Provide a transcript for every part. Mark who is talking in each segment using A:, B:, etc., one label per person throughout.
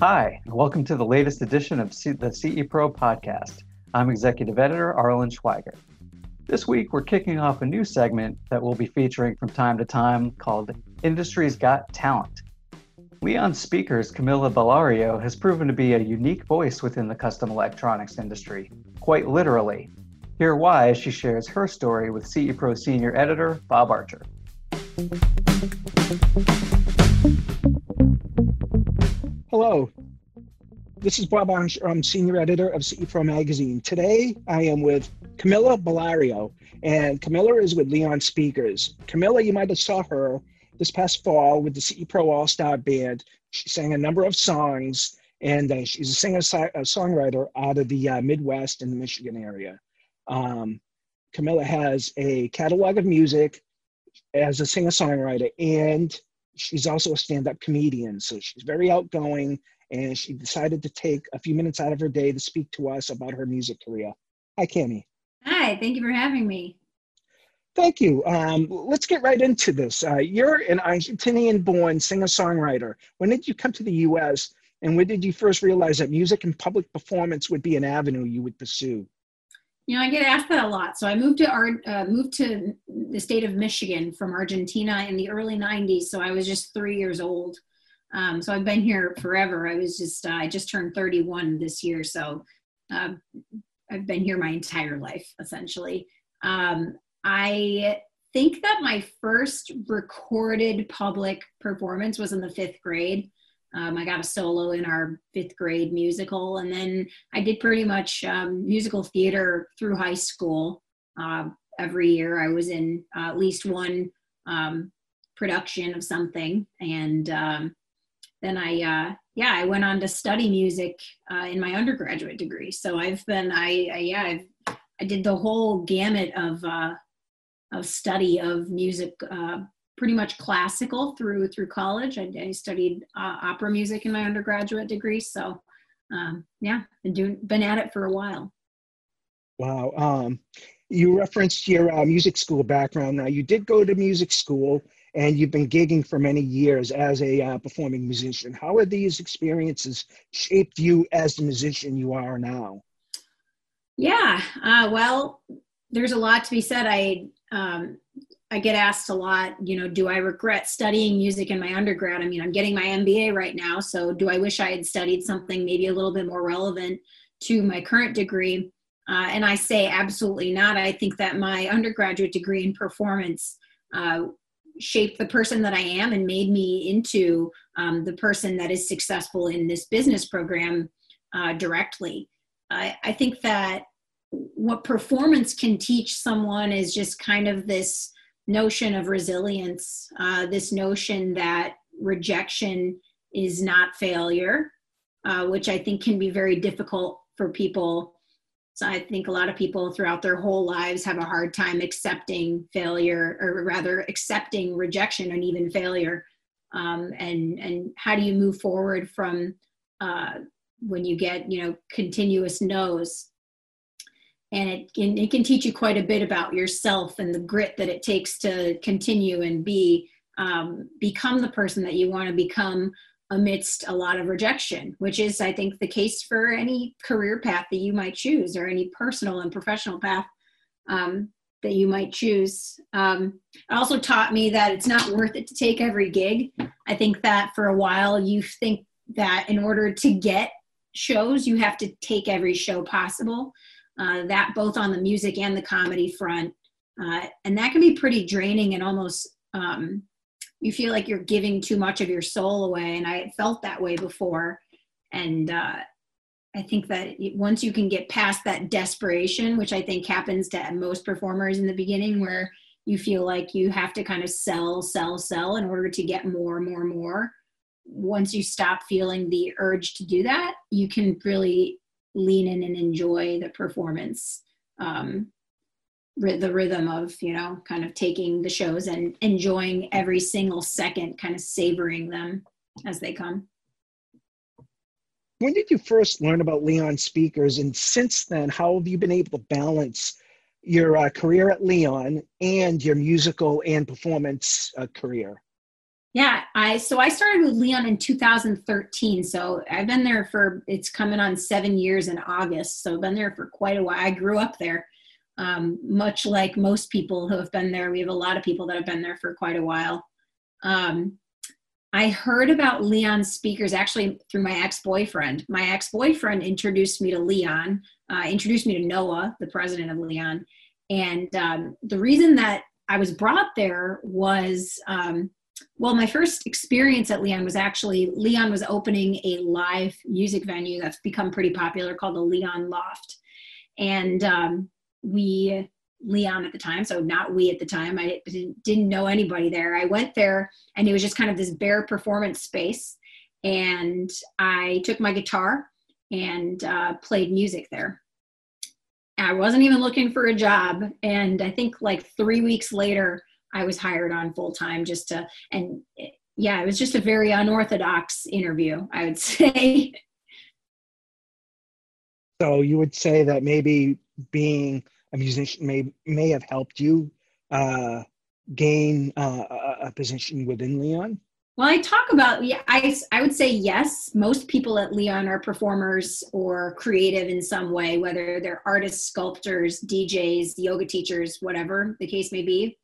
A: Hi, and welcome to the latest edition of C- the CE Pro podcast. I'm executive editor Arlen Schweiger. This week, we're kicking off a new segment that we'll be featuring from time to time called Industry's Got Talent. Leon Speakers Camilla Bellario has proven to be a unique voice within the custom electronics industry, quite literally. Hear why as she shares her story with CE Pro senior editor Bob Archer.
B: Hello, this is Bob Archer. I'm senior editor of CE Pro Magazine. Today, I am with Camilla Bellario, and Camilla is with Leon Speakers. Camilla, you might have saw her this past fall with the CE Pro All Star Band. She sang a number of songs, and uh, she's a singer a songwriter out of the uh, Midwest and the Michigan area. Um, Camilla has a catalog of music as a singer songwriter, and she's also a stand up comedian. So she's very outgoing, and she decided to take a few minutes out of her day to speak to us about her music career. Hi, Cami.
C: Hi, thank you for having me.
B: Thank you. Um, let's get right into this. Uh, you're an Argentinian born singer songwriter. When did you come to the US and when did you first realize that music and public performance would be an avenue you would pursue?
C: You know, I get asked that a lot. So I moved to Ar- uh, moved to the state of Michigan from Argentina in the early '90s. So I was just three years old. Um, so I've been here forever. I was just uh, I just turned 31 this year. So uh, I've been here my entire life essentially. Um, I think that my first recorded public performance was in the fifth grade. Um, I got a solo in our fifth grade musical, and then I did pretty much um, musical theater through high school. Uh, every year, I was in uh, at least one um, production of something, and um, then I, uh, yeah, I went on to study music uh, in my undergraduate degree. So I've been, I, I yeah, I've, I did the whole gamut of uh, of study of music uh, pretty much classical through through college. I, I studied uh, opera music in my undergraduate degree, so um, yeah, been doing been at it for a while.
B: Wow. Um, you referenced your uh, music school background. Now, you did go to music school, and you've been gigging for many years as a uh, performing musician. How have these experiences shaped you as the musician you are now?
C: Yeah. Uh, well, there's a lot to be said. I um, I get asked a lot, you know, do I regret studying music in my undergrad? I mean, I'm getting my MBA right now, so do I wish I had studied something maybe a little bit more relevant to my current degree? Uh, and I say absolutely not. I think that my undergraduate degree in performance uh, shaped the person that I am and made me into um, the person that is successful in this business program uh, directly. I, I think that what performance can teach someone is just kind of this notion of resilience, uh, this notion that rejection is not failure, uh, which I think can be very difficult for people. So I think a lot of people throughout their whole lives have a hard time accepting failure, or rather accepting rejection and even failure. Um, and and how do you move forward from uh, when you get you know continuous no's and it can it can teach you quite a bit about yourself and the grit that it takes to continue and be um, become the person that you want to become amidst a lot of rejection which is i think the case for any career path that you might choose or any personal and professional path um, that you might choose. Um, it also taught me that it's not worth it to take every gig. I think that for a while you think that in order to get shows you have to take every show possible uh, that both on the music and the comedy front. Uh, and that can be pretty draining and almost um, you feel like you're giving too much of your soul away. And I felt that way before. And uh, I think that once you can get past that desperation, which I think happens to most performers in the beginning, where you feel like you have to kind of sell, sell, sell in order to get more, more, more. Once you stop feeling the urge to do that, you can really lean in and enjoy the performance um, the rhythm of you know kind of taking the shows and enjoying every single second kind of savoring them as they come.
B: When did you first learn about leon speakers? And since then how have you been able to balance your uh, career at leon and your musical and performance uh, career
C: Yeah, I so I started with Leon in 2013. So I've been there for it's coming on seven years in August. So I've been there for quite a while. I grew up there. Um, much like most people who have been there, we have a lot of people that have been there for quite a while. Um, I heard about Leon speakers actually through my ex-boyfriend. My ex-boyfriend introduced me to Leon, uh, introduced me to Noah, the president of Leon, and um, the reason that I was brought there was um, well, my first experience at Leon was actually Leon was opening a live music venue that's become pretty popular called the Leon Loft, and um, we Leon at the time, so not we at the time. I didn't know anybody there. I went there, and it was just kind of this bare performance space, and I took my guitar and uh, played music there. I wasn't even looking for a job, and I think like three weeks later I was hired on full time just to, and yeah, it was just a very unorthodox interview, I would say.
B: So you would say that maybe being a musician may may have helped you uh, gain uh, a position within Leon.
C: Well, I talk about yeah, I I would say yes. Most people at Leon are performers or creative in some way, whether they're artists, sculptors, DJs, yoga teachers, whatever the case may be.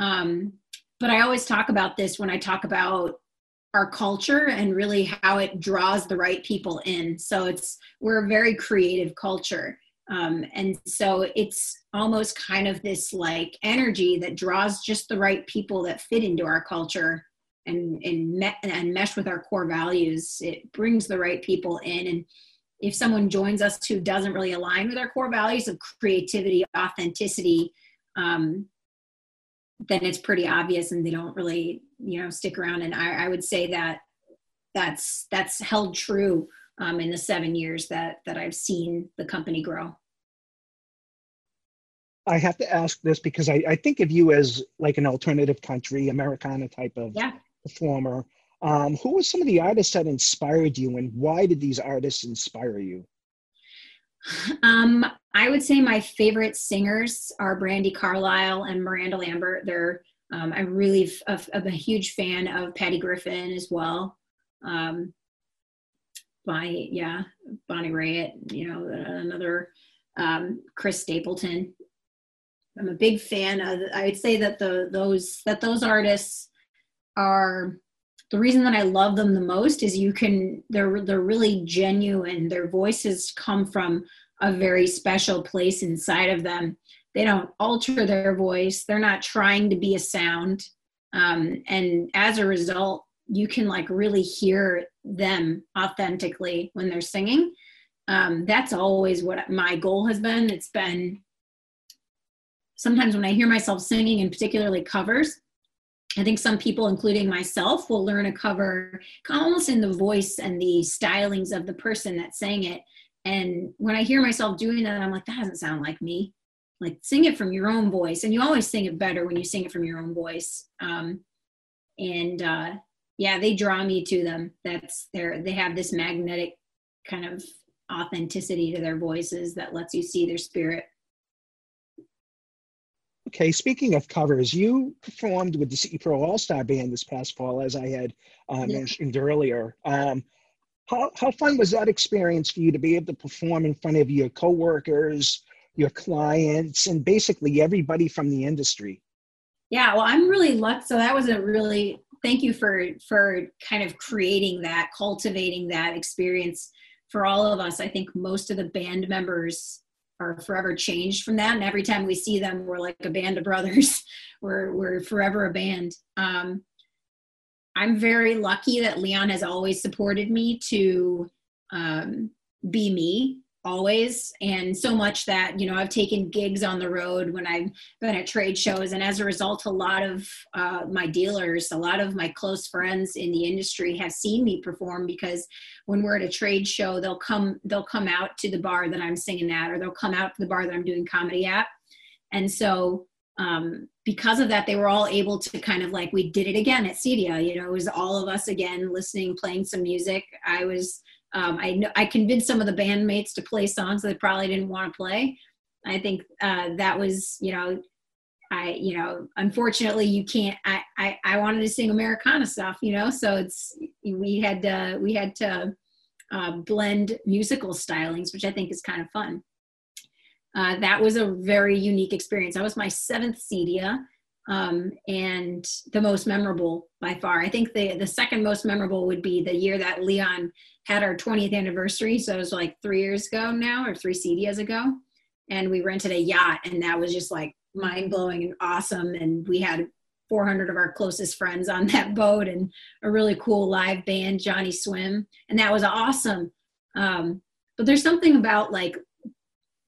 C: Um, but I always talk about this when I talk about our culture and really how it draws the right people in. So it's we're a very creative culture. Um, and so it's almost kind of this like energy that draws just the right people that fit into our culture and and, me- and mesh with our core values. It brings the right people in, and if someone joins us who doesn't really align with our core values of creativity, authenticity, um, then it's pretty obvious and they don't really you know stick around. And i, I would say that that's that's held true um, in the seven years that that i've seen the company grow.
B: I have to ask this because i, I think of you as like an alternative country americana type of
C: yeah.
B: performer. Um, who were some of the artists that inspired you and why did these artists inspire you
C: um, I would say my favorite singers are Brandi Carlile and Miranda Lambert. They're um, I'm really a, a, huge fan of Patty Griffin as well. Um, Bonnie, yeah, Bonnie Raitt, you know, another um, Chris Stapleton. I'm a big fan of. I would say that the those that those artists are the reason that I love them the most is you can they're they're really genuine. Their voices come from a very special place inside of them. They don't alter their voice. They're not trying to be a sound. Um, and as a result, you can like really hear them authentically when they're singing. Um, that's always what my goal has been. It's been sometimes when I hear myself singing, and particularly covers, I think some people, including myself, will learn a cover almost in the voice and the stylings of the person that sang it. And when I hear myself doing that, I'm like, that doesn't sound like me. Like, sing it from your own voice. And you always sing it better when you sing it from your own voice. Um, and uh, yeah, they draw me to them. That's their, they have this magnetic kind of authenticity to their voices that lets you see their spirit.
B: Okay, speaking of covers, you performed with the CE Pro All Star Band this past fall, as I had uh, yeah. mentioned earlier. Um, how, how fun was that experience for you to be able to perform in front of your coworkers, your clients, and basically everybody from the industry?
C: Yeah, well, I'm really lucky. So that was a really thank you for for kind of creating that, cultivating that experience for all of us. I think most of the band members are forever changed from that. And every time we see them we're like a band of brothers. We're we're forever a band. Um, i'm very lucky that leon has always supported me to um, be me always and so much that you know i've taken gigs on the road when i've been at trade shows and as a result a lot of uh, my dealers a lot of my close friends in the industry have seen me perform because when we're at a trade show they'll come they'll come out to the bar that i'm singing at or they'll come out to the bar that i'm doing comedy at and so um, because of that, they were all able to kind of like, we did it again at Cedia. You know, it was all of us again listening, playing some music. I was um, I know I convinced some of the bandmates to play songs they probably didn't want to play. I think uh, that was, you know, I, you know, unfortunately, you can't. I, I, I wanted to sing Americana stuff, you know, so it's we had to we had to uh, blend musical stylings, which I think is kind of fun. Uh, that was a very unique experience. That was my seventh CEDIA um, and the most memorable by far. I think the the second most memorable would be the year that Leon had our 20th anniversary. So it was like three years ago now, or three CEDIAs ago, and we rented a yacht, and that was just like mind blowing and awesome. And we had 400 of our closest friends on that boat, and a really cool live band, Johnny Swim, and that was awesome. Um, but there's something about like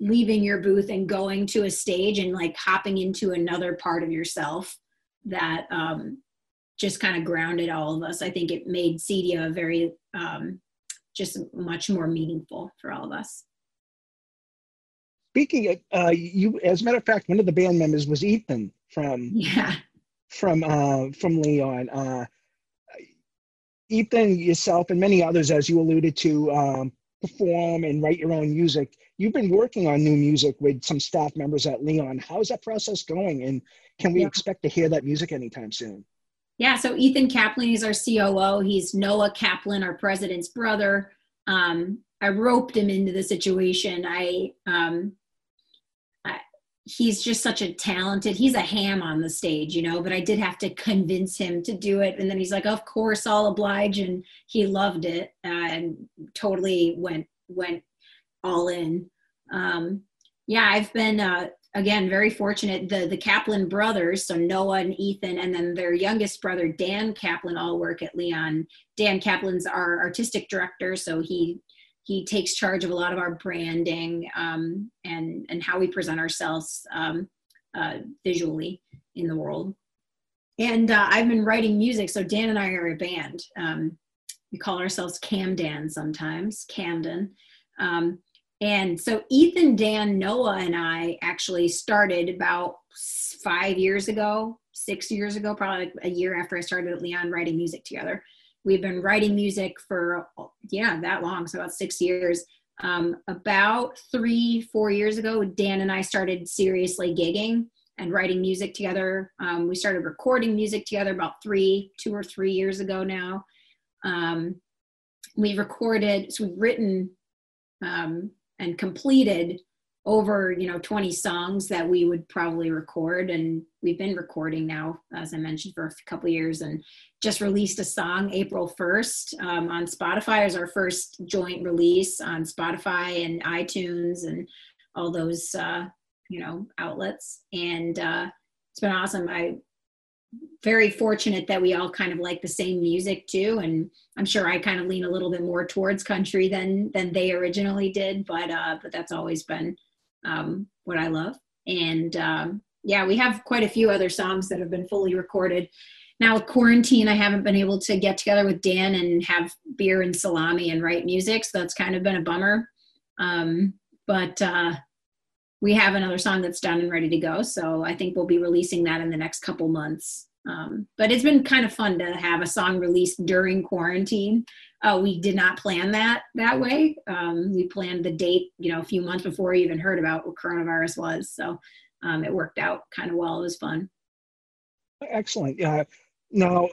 C: leaving your booth and going to a stage and like hopping into another part of yourself that um, just kind of grounded all of us. I think it made CEDIA very um, just much more meaningful for all of us.
B: Speaking of, uh, you, as a matter of fact, one of the band members was Ethan from
C: yeah
B: from uh, from Leon. Uh, Ethan, yourself, and many others, as you alluded to, um, perform and write your own music. You've been working on new music with some staff members at Leon. How's that process going? And can we yeah. expect to hear that music anytime soon?
C: Yeah, so Ethan Kaplan is our COO. He's Noah Kaplan, our president's brother. Um, I roped him into the situation. I, um, I, he's just such a talented. He's a ham on the stage, you know. But I did have to convince him to do it, and then he's like, "Of course, I'll oblige," and he loved it and totally went went all in. Um, yeah, I've been uh, again very fortunate. The the Kaplan brothers, so Noah and Ethan, and then their youngest brother Dan Kaplan, all work at Leon. Dan Kaplan's our artistic director, so he he takes charge of a lot of our branding um, and and how we present ourselves um, uh, visually in the world. And uh, I've been writing music, so Dan and I are a band. Um, we call ourselves Camden sometimes, Camden. Um, and so Ethan, Dan, Noah, and I actually started about five years ago, six years ago, probably a year after I started at Leon writing music together. We've been writing music for, yeah, that long, so about six years. Um, about three, four years ago, Dan and I started seriously gigging and writing music together. Um, we started recording music together about three, two or three years ago now. Um, we recorded, so we've written um, and completed over you know 20 songs that we would probably record and we've been recording now as i mentioned for a couple years and just released a song april 1st um, on spotify. As our first joint release on spotify and itunes and all those uh, you know outlets. And uh, it's been awesome. I very fortunate that we all kind of like the same music too and i'm sure i kind of lean a little bit more towards country than than they originally did but uh but that's always been um what i love and um yeah we have quite a few other songs that have been fully recorded now with quarantine i haven't been able to get together with dan and have beer and salami and write music so that's kind of been a bummer um but uh we have another song that's done and ready to go. So I think we'll be releasing that in the next couple months. Um, but it's been kind of fun to have a song released during quarantine. Uh, we did not plan that that way. Um, we planned the date, you know, a few months before we even heard about what coronavirus was. So um, it worked out kind of well. It was fun.
B: Excellent. Yeah. Now,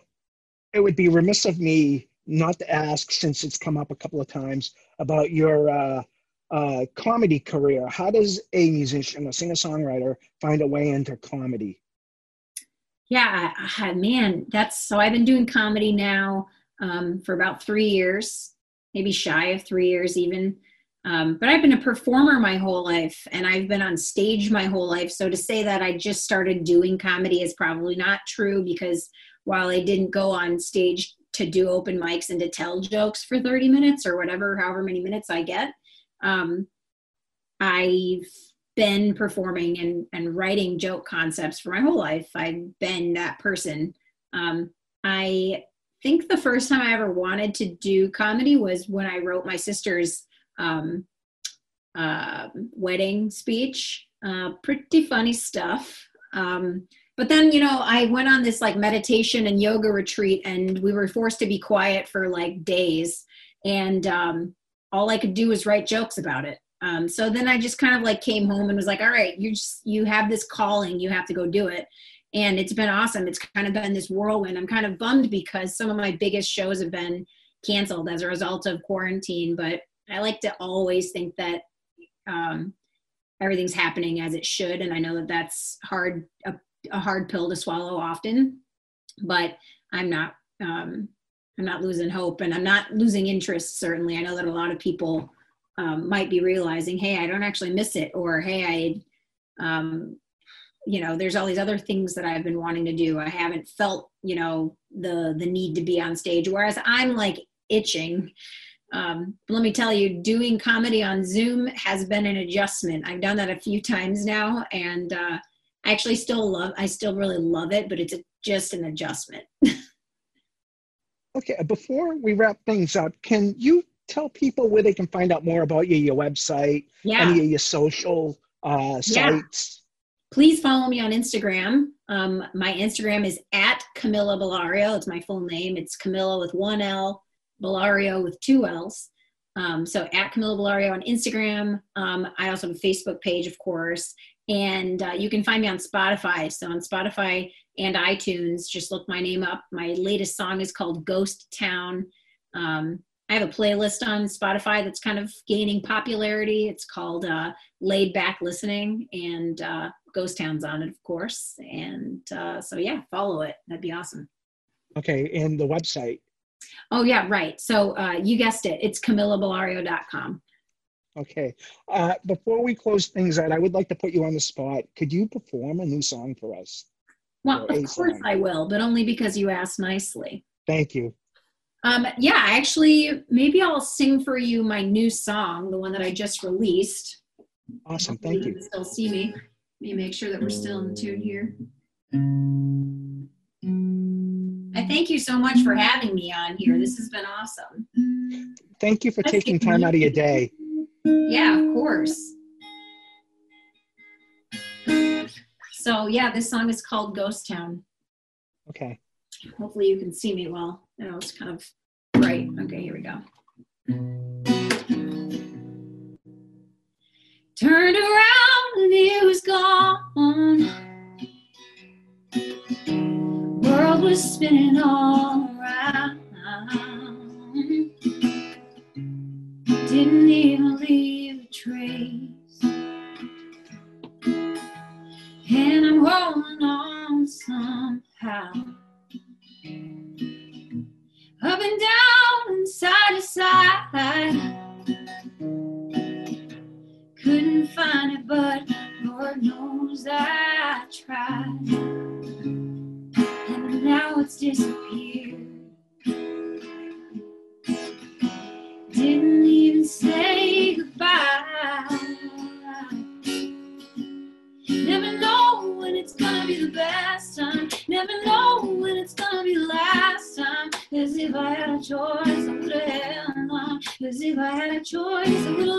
B: it would be remiss of me not to ask, since it's come up a couple of times, about your uh, uh, comedy career. How does a musician, a singer songwriter, find a way into comedy?
C: Yeah, I, man, that's so I've been doing comedy now um, for about three years, maybe shy of three years even. Um, but I've been a performer my whole life and I've been on stage my whole life. So to say that I just started doing comedy is probably not true because while I didn't go on stage to do open mics and to tell jokes for 30 minutes or whatever, however many minutes I get, um, I've been performing and, and writing joke concepts for my whole life. I've been that person. Um, I think the first time I ever wanted to do comedy was when I wrote my sister's um, uh, wedding speech. Uh, pretty funny stuff. Um, but then, you know, I went on this like meditation and yoga retreat, and we were forced to be quiet for like days. And um, all I could do was write jokes about it. Um, so then I just kind of like came home and was like, all right, you just you have this calling, you have to go do it. And it's been awesome. It's kind of been this whirlwind. I'm kind of bummed because some of my biggest shows have been canceled as a result of quarantine. But I like to always think that um, everything's happening as it should, and I know that that's hard a, a hard pill to swallow often. But I'm not. Um, I'm not losing hope, and I'm not losing interest. Certainly, I know that a lot of people um, might be realizing, hey, I don't actually miss it, or hey, I, um, you know, there's all these other things that I've been wanting to do. I haven't felt, you know, the the need to be on stage. Whereas I'm like itching. Um, let me tell you, doing comedy on Zoom has been an adjustment. I've done that a few times now, and uh, I actually still love. I still really love it, but it's a, just an adjustment.
B: okay, before we wrap things up, can you tell people where they can find out more about you, your website, yeah. any of your social uh, sites? Yeah.
C: Please follow me on Instagram. Um, my Instagram is at Camilla Bellario. It's my full name. It's Camilla with one L, Bellario with two L's. Um, so at Camilla Bellario on Instagram. Um, I also have a Facebook page, of course, and uh, you can find me on Spotify. So on Spotify and iTunes, just look my name up. My latest song is called Ghost Town. Um, I have a playlist on Spotify that's kind of gaining popularity. It's called uh, Laid Back Listening, and uh, Ghost Town's on it, of course. And uh, so, yeah, follow it. That'd be awesome.
B: Okay, and the website.
C: Oh, yeah, right. So uh, you guessed it. It's CamillaBellario.com.
B: Okay. Uh, before we close things out, I would like to put you on the spot. Could you perform a new song for us?
C: Well, of course song? I will, but only because you asked nicely.
B: Thank you.
C: Um, yeah, actually, maybe I'll sing for you my new song, the one that I just released.
B: Awesome, Hopefully thank you.
C: you still see me. Let me make sure that we're still in tune here. I thank you so much for having me on here. This has been awesome.
B: Thank you for taking time out of your day.
C: Yeah, of course. So, yeah, this song is called Ghost Town.
B: Okay.
C: Hopefully you can see me well. Know, it's kind of bright. Okay, here we go. Turned around and it was gone. World was spinning all If I had a choice, I would have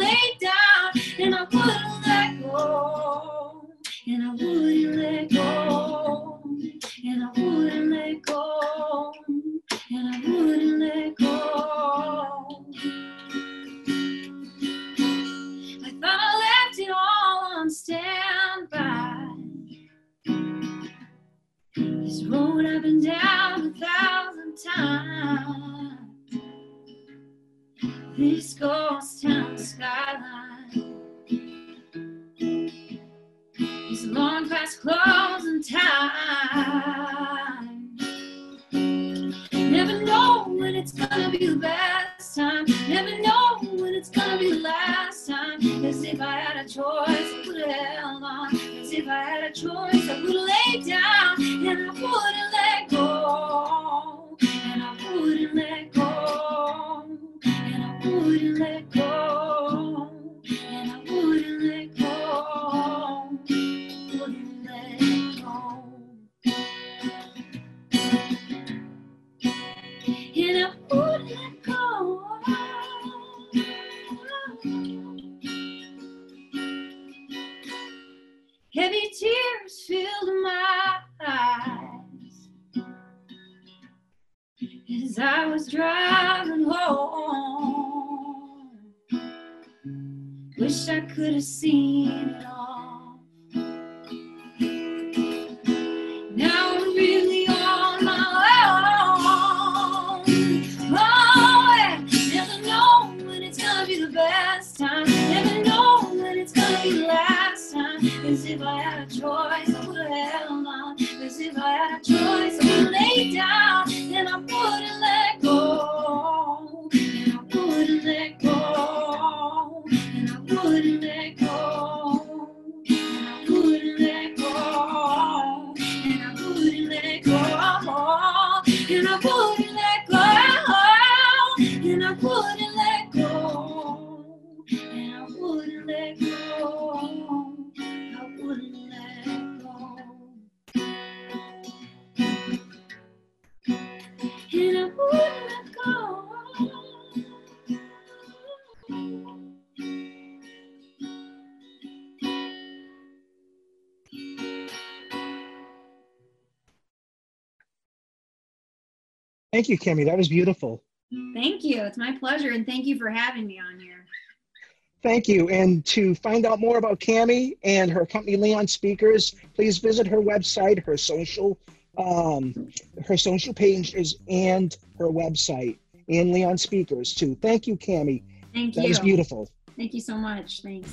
C: This ghost town skyline is long past closing time. Never know when it's gonna be the best time. Never know when it's gonna be the last time. As if I had a choice, I would have held on. As if I had a choice, I would laid down and I wouldn't could have seen it all. Now I'm really on my own. Oh, yeah. Never know when it's gonna be the best time. Never know when it's gonna be the last time. As if I had a choice,
B: Thank you, Kimmy. That was beautiful.
C: Thank you. It's my pleasure, and thank you for having me on here.
B: Thank you. And to find out more about Cami and her company Leon Speakers, please visit her website, her social, um, her social page is and her website and Leon Speakers too. Thank you, Cami.
C: Thank
B: That
C: you.
B: was beautiful.
C: Thank you so much. Thanks.